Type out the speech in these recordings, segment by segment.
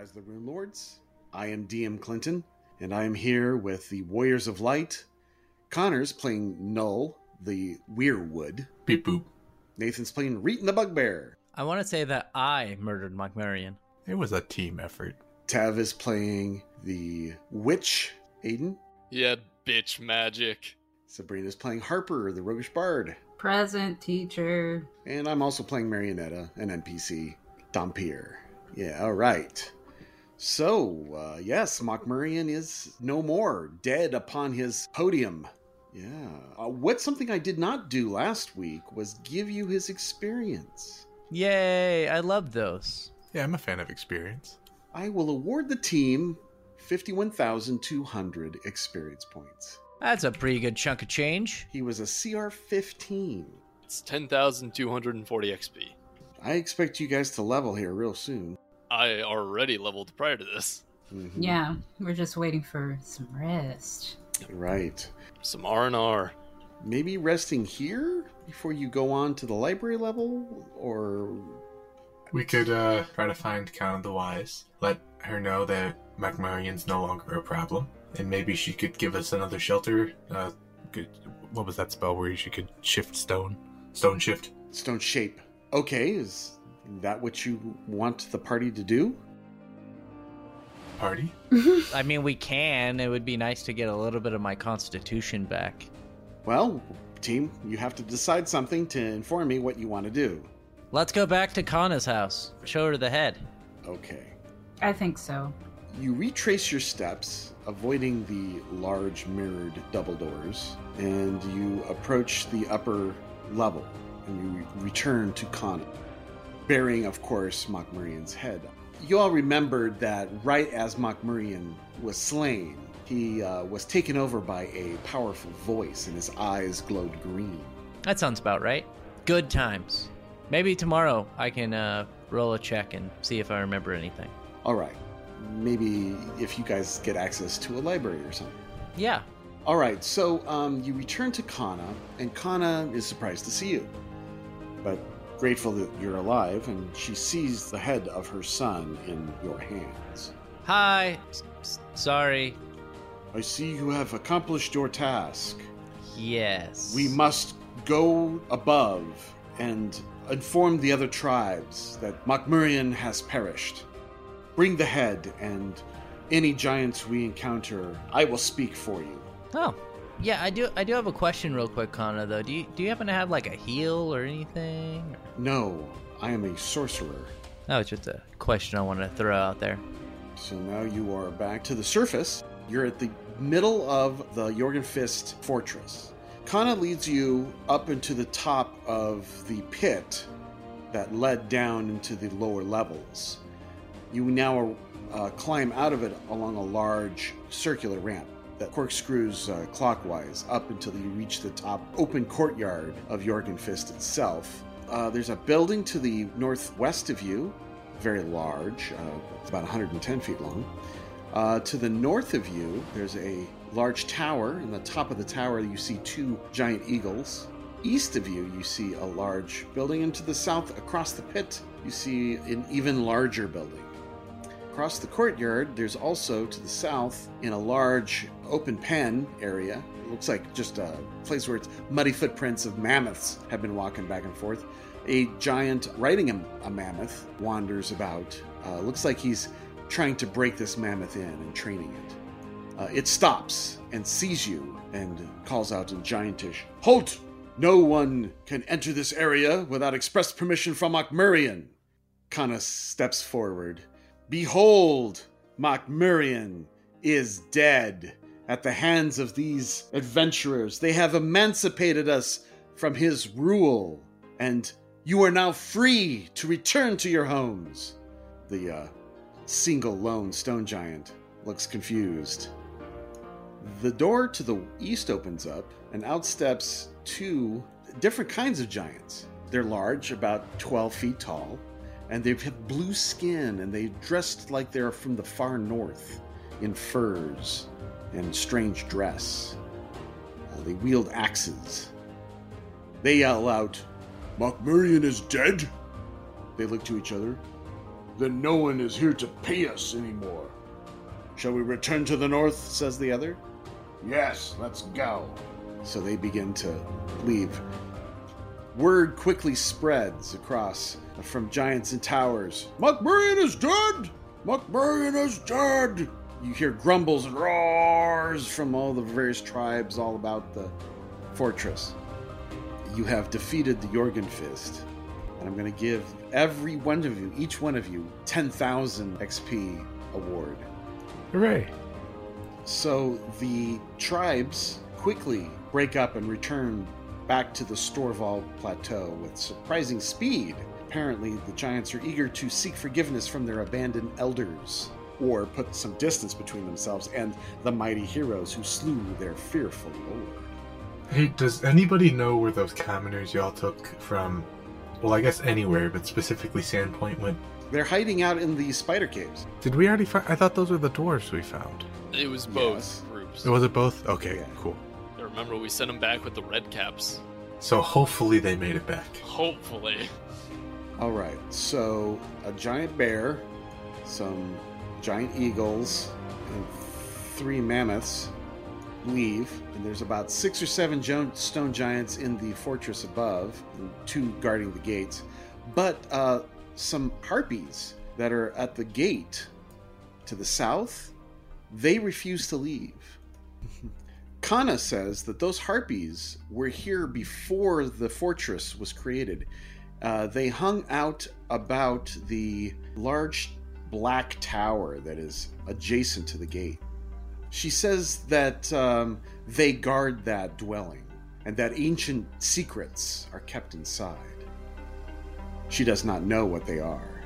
back the Rise of the Rune Lords. I am DM Clinton, and I am here with the Warriors of Light. Connor's playing Noel, the Wyrwood. Beep boop. Nathan's playing Reeton the Bugbear. I want to say that I murdered Mokmurian. It was a team effort. Tav is playing the Witch, Aiden. Yeah, bitch magic. Sabrina's playing Harper, the Roguish Bard. Present teacher. And I'm also playing Marionetta, an NPC, Dhampir. Yeah, all right. So, uh, yes, Mokmurian is no more, dead upon his podium. Yeah. Uh, what something I did not do last week was give you his experience. Yay! I love those. Yeah, I'm a fan of experience. I will award the team 51,200 experience points. That's a pretty good chunk of change. He was a CR 15. It's 10,240 XP. I expect you guys to level here real soon. I already leveled prior to this. Mhm. Yeah, we're just waiting for some rest. Right. Some R&R. Maybe resting here before you go on to the library level? Or. We could uh, try to find Konna the Wise. Let her know that Mokmurian's no longer a problem. And maybe she could give us another shelter. Uh, good, what was that spell where she could shift stone? Stone shift? Stone shape. Okay, is that what you want the party to do? Party? I mean, we can. It would be nice to get a little bit of my constitution back. Well, team, you have to decide something to inform me what you want to do. Let's go back to Konna's house. Show her the head. Okay. I think so. You retrace your steps, avoiding the large mirrored double doors, and you approach the upper level, and you re- return to Konna, bearing, of course, Mokmurian's head. You all remembered that right as Mokmurian was slain, he uh, was taken over by a powerful voice, and his eyes glowed green. That sounds about right. Good times. Maybe tomorrow I can uh, roll a check and see if I remember anything. All right, maybe if you guys get access to a library or something. Yeah. All right, so um, you return to Konna, and Konna is surprised to see you, but grateful that you're alive, and she sees the head of her son in your hands. Hi. S- sorry. I see you have accomplished your task. Yes. We must go above and inform the other tribes that Mokmurian has perished. Bring the head, and any giants we encounter, I will speak for you. Oh. Yeah, I do. I do have a question, real quick, Konna. Though, do you do you happen to have like a heal or anything? No, I am a sorcerer. That was just a question I wanted to throw out there. So now you are back to the surface. You're at the middle of the Jorgenfist fortress. Konna leads you up into the top of the pit that led down into the lower levels. You now uh, climb out of it along a large circular ramp that corkscrews uh, clockwise up until you reach the top open courtyard of Jorgenfist itself. Uh, there's a building to the northwest of you, very large, uh, it's about 110 feet long. Uh, to the north of you, there's a large tower. In the top of the tower, you see two giant eagles. East of you, you see a large building, and to the south, across the pit, you see an even larger building. Across the courtyard, there's also to the south, in a large open pen area, it looks like just a place where it's muddy footprints of mammoths have been walking back and forth. A giant riding a, a mammoth wanders about. Uh, looks like he's trying to break this mammoth in and training it. Uh, it stops and sees you and calls out in giantish, Halt! No one can enter this area without express permission from Mokmurian. Konna steps forward. Behold, Mokmurian is dead at the hands of these adventurers. They have emancipated us from his rule, and you are now free to return to your homes. The uh, single lone stone giant looks confused. The door to the east opens up, and out steps two different kinds of giants. They're large, about 12 feet tall, and they have blue skin, and they dressed like they're from the far north in furs and strange dress. Uh, they wield axes. They yell out, Mokmurian is dead? They look to each other. then no one is here to pay us anymore. Shall we return to the north? says the other. Yes, let's go. So they begin to leave. Word quickly spreads across from giants and towers. Mokmurian is dead! Mokmurian is dead! You hear grumbles and roars from all the various tribes all about the fortress. You have defeated the Jorgenfist, and I'm going to give every one of you, each one of you, 10,000 XP award. Hooray! So the tribes quickly break up and return back to the Storval Plateau with surprising speed. Apparently, the giants are eager to seek forgiveness from their abandoned elders, or put some distance between themselves and the mighty heroes who slew their fearful lord. Hey, does anybody know where those commoners y'all took from? Well, I guess anywhere, but specifically Sandpoint went. They're hiding out in the spider caves. Did we already find? I thought those were the dwarves we found. It was both Yes. groups. Was it both? Okay, Yeah. cool. I remember we sent them back with the red caps. So hopefully they made it back. Hopefully. All right, so a giant bear, some giant eagles, and three mammoths leave, and there's about six or seven stone giants in the fortress above, and two guarding the gates, but uh, some harpies that are at the gate to the south, they refuse to leave. Konna says that those harpies were here before the fortress was created. Uh, they hung out about the large black tower that is adjacent to the gate. She says that um, they guard that dwelling and that ancient secrets are kept inside. She does not know what they are.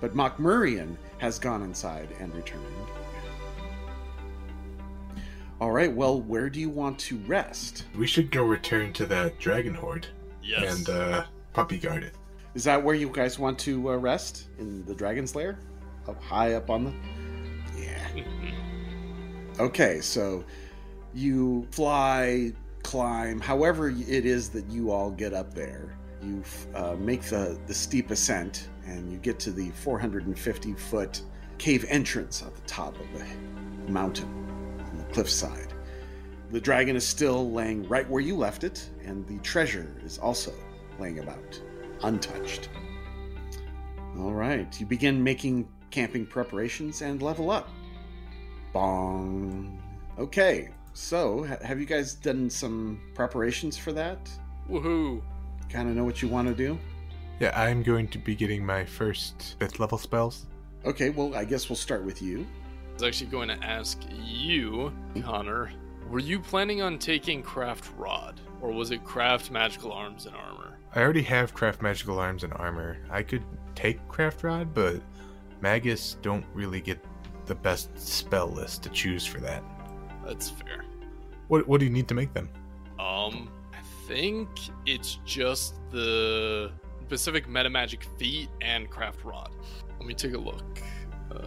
But Mokmurian has gone inside and returned. All right, well, where do you want to rest? We should go return to that dragon hoard Yes. and uh, puppy guard it. Is that where you guys want to uh, rest? In the dragon's lair? Up high up on the. Yeah. Okay, so you fly, climb, however it is that you all get up there. You uh, make the, the steep ascent and you get to the 450 foot cave entrance at the top of the mountain on the cliffside. The dragon is still laying right where you left it, and the treasure is also laying about, untouched. All right, you begin making camping preparations and level up. Bong. Okay, so ha- have you guys done some preparations for that? Woohoo. Kind of know what you want to do? Yeah, I'm going to be getting my first fifth level spells. Okay, well, I guess we'll start with you. I was actually going to ask you, Connor, were you planning on taking Craft Rod? Or was it Craft Magical Arms and Armor? I already have craft magical arms and armor. I could take craft rod, but Magus don't really get the best spell list to choose for that. That's fair. What what do you need to make them? Um, I think it's just the Pacific Metamagic feat and Craft Rod. Let me take a look. Yeah,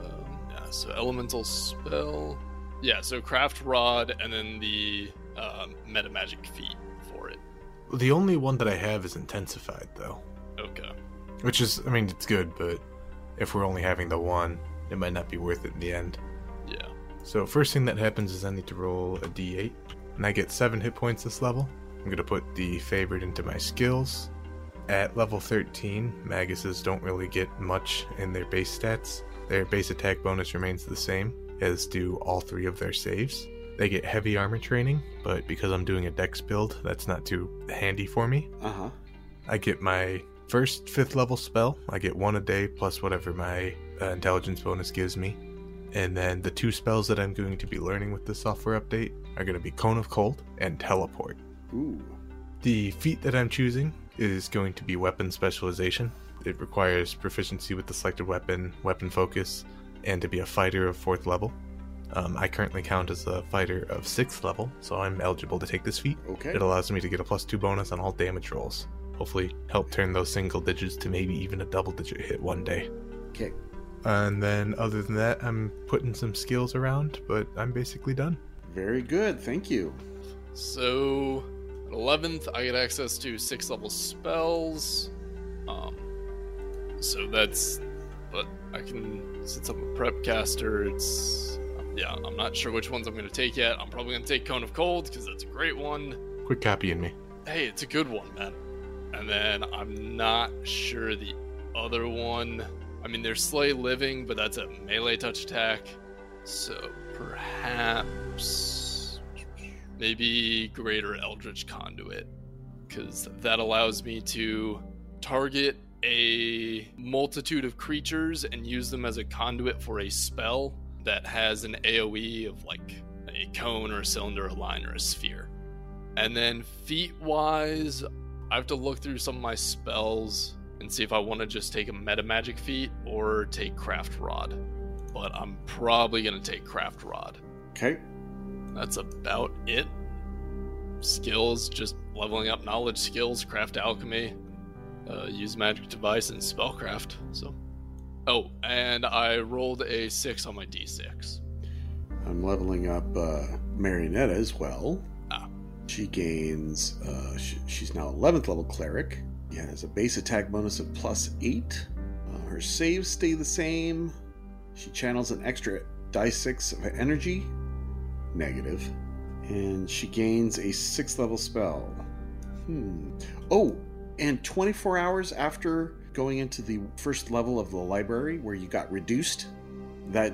so Elemental Spell. Yeah, so Craft Rod and then the um, Metamagic feat for it. The only one that I have is intensified though, Okay. which is I mean it's good, but if we're only having the one, it might not be worth it in the end. Yeah. So first thing that happens is I need to roll a d8, and I get seven hit points this level. I'm gonna put the favorite into my skills. At level 13, Maguses don't really get much in their base stats. Their base attack bonus remains the same, as do all three of their saves. They get heavy armor training, but because I'm doing a dex build, that's not too handy for me. Uh huh. I get my first fifth level spell. I get one a day plus whatever my uh, intelligence bonus gives me. And then the two spells that I'm going to be learning with this software update are going to be Cone of Cold and Teleport. Ooh. The feat that I'm choosing is going to be Weapon Specialization. It requires proficiency with the selected weapon, weapon focus, and to be a fighter of fourth level. Um, I currently count as a fighter of sixth level, so I'm eligible to take this feat. Okay. It allows me to get a plus two bonus on all damage rolls. Hopefully, help turn those single digits to maybe even a double digit hit one day. Okay. And then, other than that, I'm putting some skills around, but I'm basically done. Very good. Thank you. So, at 11th, I get access to six level spells. Um, so that's but I can since I'm a prep caster. It's yeah. I'm not sure which ones I'm gonna take yet. I'm probably gonna take Cone of Cold because that's a great one. Quit copying me. Hey, it's a good one, man. And then I'm not sure the other one. I mean, there's Slay Living, but that's a melee touch attack. So perhaps maybe Greater Eldritch Conduit, because that allows me to target a multitude of creatures and use them as a conduit for a spell that has an AoE of like a cone or a cylinder, a line, or a sphere. And then feat wise, I have to look through some of my spells and see if I want to just take a meta magic feat or take craft rod. But I'm probably gonna take craft rod. Okay. That's about it. Skills, just leveling up knowledge skills, craft alchemy, uh, use magic device, and spellcraft. So, oh, and I rolled a six on my d6. I'm leveling up uh, Marionetta as well. Ah. She gains, uh, sh- she's now 11th level cleric. She has a base attack bonus of plus 8. Uh, her saves stay the same. She channels an extra die 6 of energy. And she gains a 6th level spell. Hmm. Oh, and 24 hours after going into the first level of the library where you got reduced, that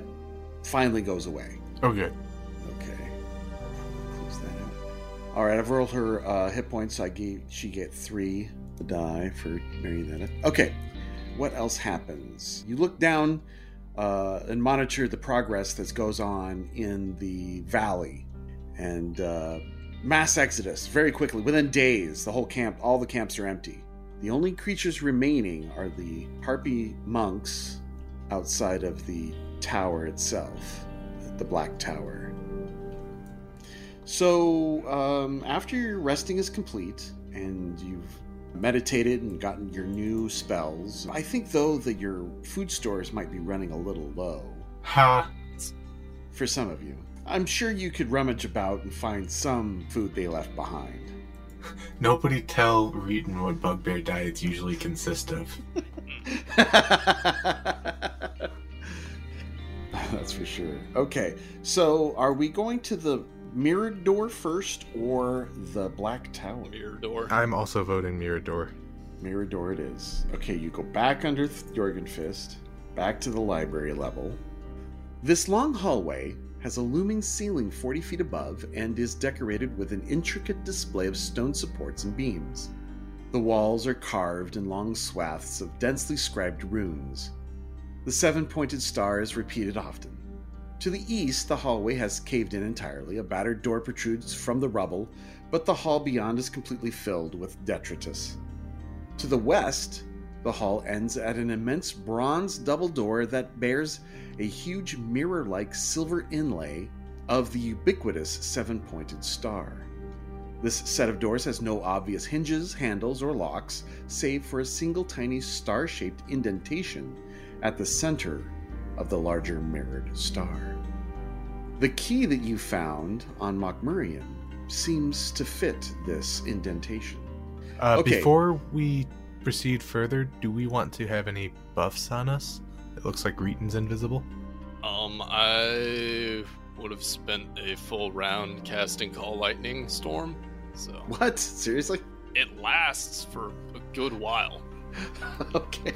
finally goes away. Oh, good. Okay. Close that out. All right, I've rolled her uh, hit points. I gave she get three the die for Marionetta. Okay. What else happens? You look down uh, and monitor the progress that goes on in the valley, and uh, mass exodus very quickly. Within days, the whole camp, all the camps are empty. The only creatures remaining are the harpy monks outside of the tower itself, the Black Tower. So, um, after your resting is complete and you've meditated and gotten your new spells, I think though that your food stores might be running a little low Ha. for some of you. I'm sure you could rummage about and find some food they left behind. Nobody tell Reeton what bugbear diets usually consist of. That's for sure. Okay, so are we going to the mirrored door first or the black tower? Mirror door. I'm also voting Mirador. Mirror door it is. Okay, you go back under Th- Jorgenfist, back to the library level. This long hallway has a looming ceiling 40 feet above and is decorated with an intricate display of stone supports and beams. The walls are carved in long swaths of densely scribed runes. The seven pointed star is repeated often. To the east, the hallway has caved in entirely. A battered door protrudes from the rubble, but the hall beyond is completely filled with detritus. To the west, the hall ends at an immense bronze double door that bears a huge mirror like silver inlay of the ubiquitous seven pointed star. This set of doors has no obvious hinges, handles, or locks, save for a single tiny star shaped indentation at the center of the larger mirrored star. The key that you found on Mokmurian seems to fit this indentation. Uh, Okay. Before we proceed further, do we want to have any buffs on us? It looks like Reeton's invisible. Um, I would have spent a full round casting Call Lightning Storm, so What? Seriously? it lasts for a good while. okay.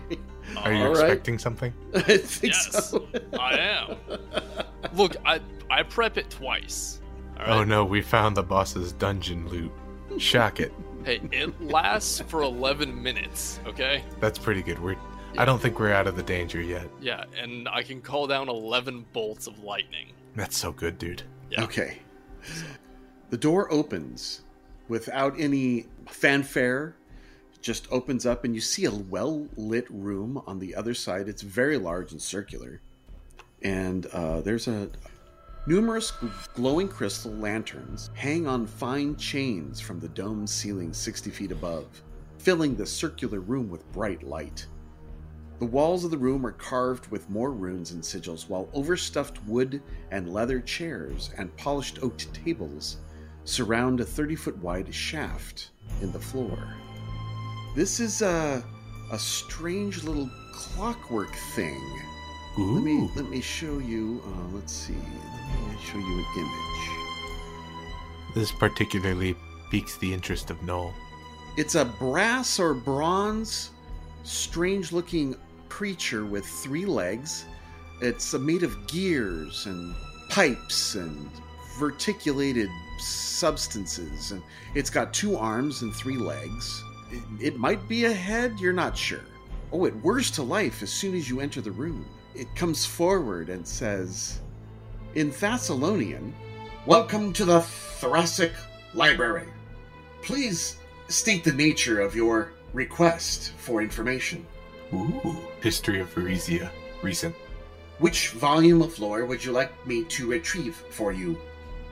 Are you All right. expecting something? I think Yes, so. I am. Look, I I prep it twice. All right? Oh no, we found the boss's dungeon loot. Shock it. Hey, it lasts for 11 minutes, okay? That's pretty good. We're I don't think we're out of the danger yet. Yeah, and I can call down 11 bolts of lightning. That's so good, dude. Yeah. Okay. The door opens without any fanfare. Just opens up, and you see a well lit room on the other side. It's very large and circular. And uh, there's a numerous glowing crystal lanterns hang on fine chains from the dome ceiling 60 feet above, filling the circular room with bright light. The walls of the room are carved with more runes and sigils, while overstuffed wood and leather chairs and polished oak tables surround a 30 foot wide shaft in the floor. This is a, a strange little clockwork thing Ooh. Let me let me show you. Uh, let's see. Me show you an image. This particularly piques the interest of Noel. It's a brass or bronze, strange-looking creature with three legs. It's made of gears and pipes and verticulated substances, and it's got two arms and three legs. It, it might be a head. You're not sure. Oh, it whirs to life as soon as you enter the room. It comes forward and says, in Thassilonian, Welcome to the Thoracic Library. Please state the nature of your request for information. Ooh. History of Varisia. Recent. Which volume of lore would you like me to retrieve for you?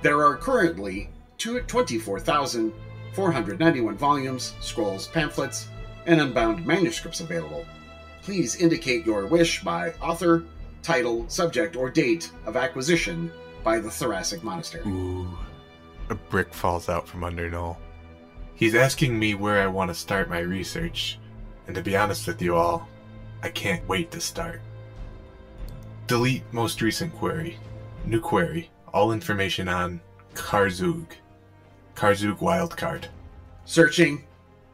There are currently two- 24,491 volumes, scrolls, pamphlets, and unbound manuscripts available. Please indicate your wish by author, title, subject, or date of acquisition by the Thoracic Monastery. Ooh. A brick falls out from under Noel. He's asking me where I want to start my research, and to be honest with you all, I can't wait to start. Delete most recent query. New query. All information on Karzoug. Karzoug wildcard. Searching.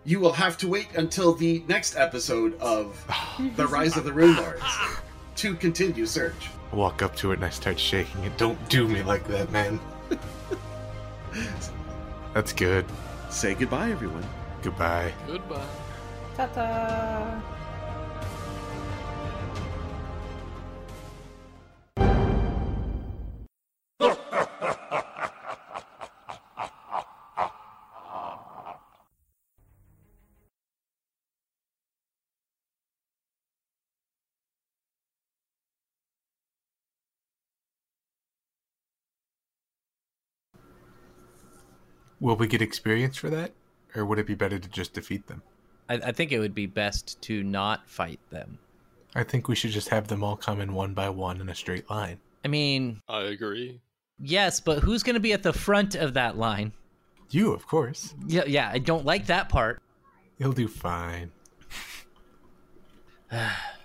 You will have to wait until the next episode of The Rise of the Rune Lords to continue search. I walk up to it and I start shaking it. Don't do me like that, man. That's good. Say goodbye, everyone. Goodbye. Goodbye. Ta-ta! Will we get experience for that? Or would it be better to just defeat them? I, I think it would be best to not fight them. I think we should just have them all come in one by one in a straight line. I mean, I agree. yes, but who's going to be at the front of that line? You, of course. Yeah, yeah, I don't like that part. You'll do fine.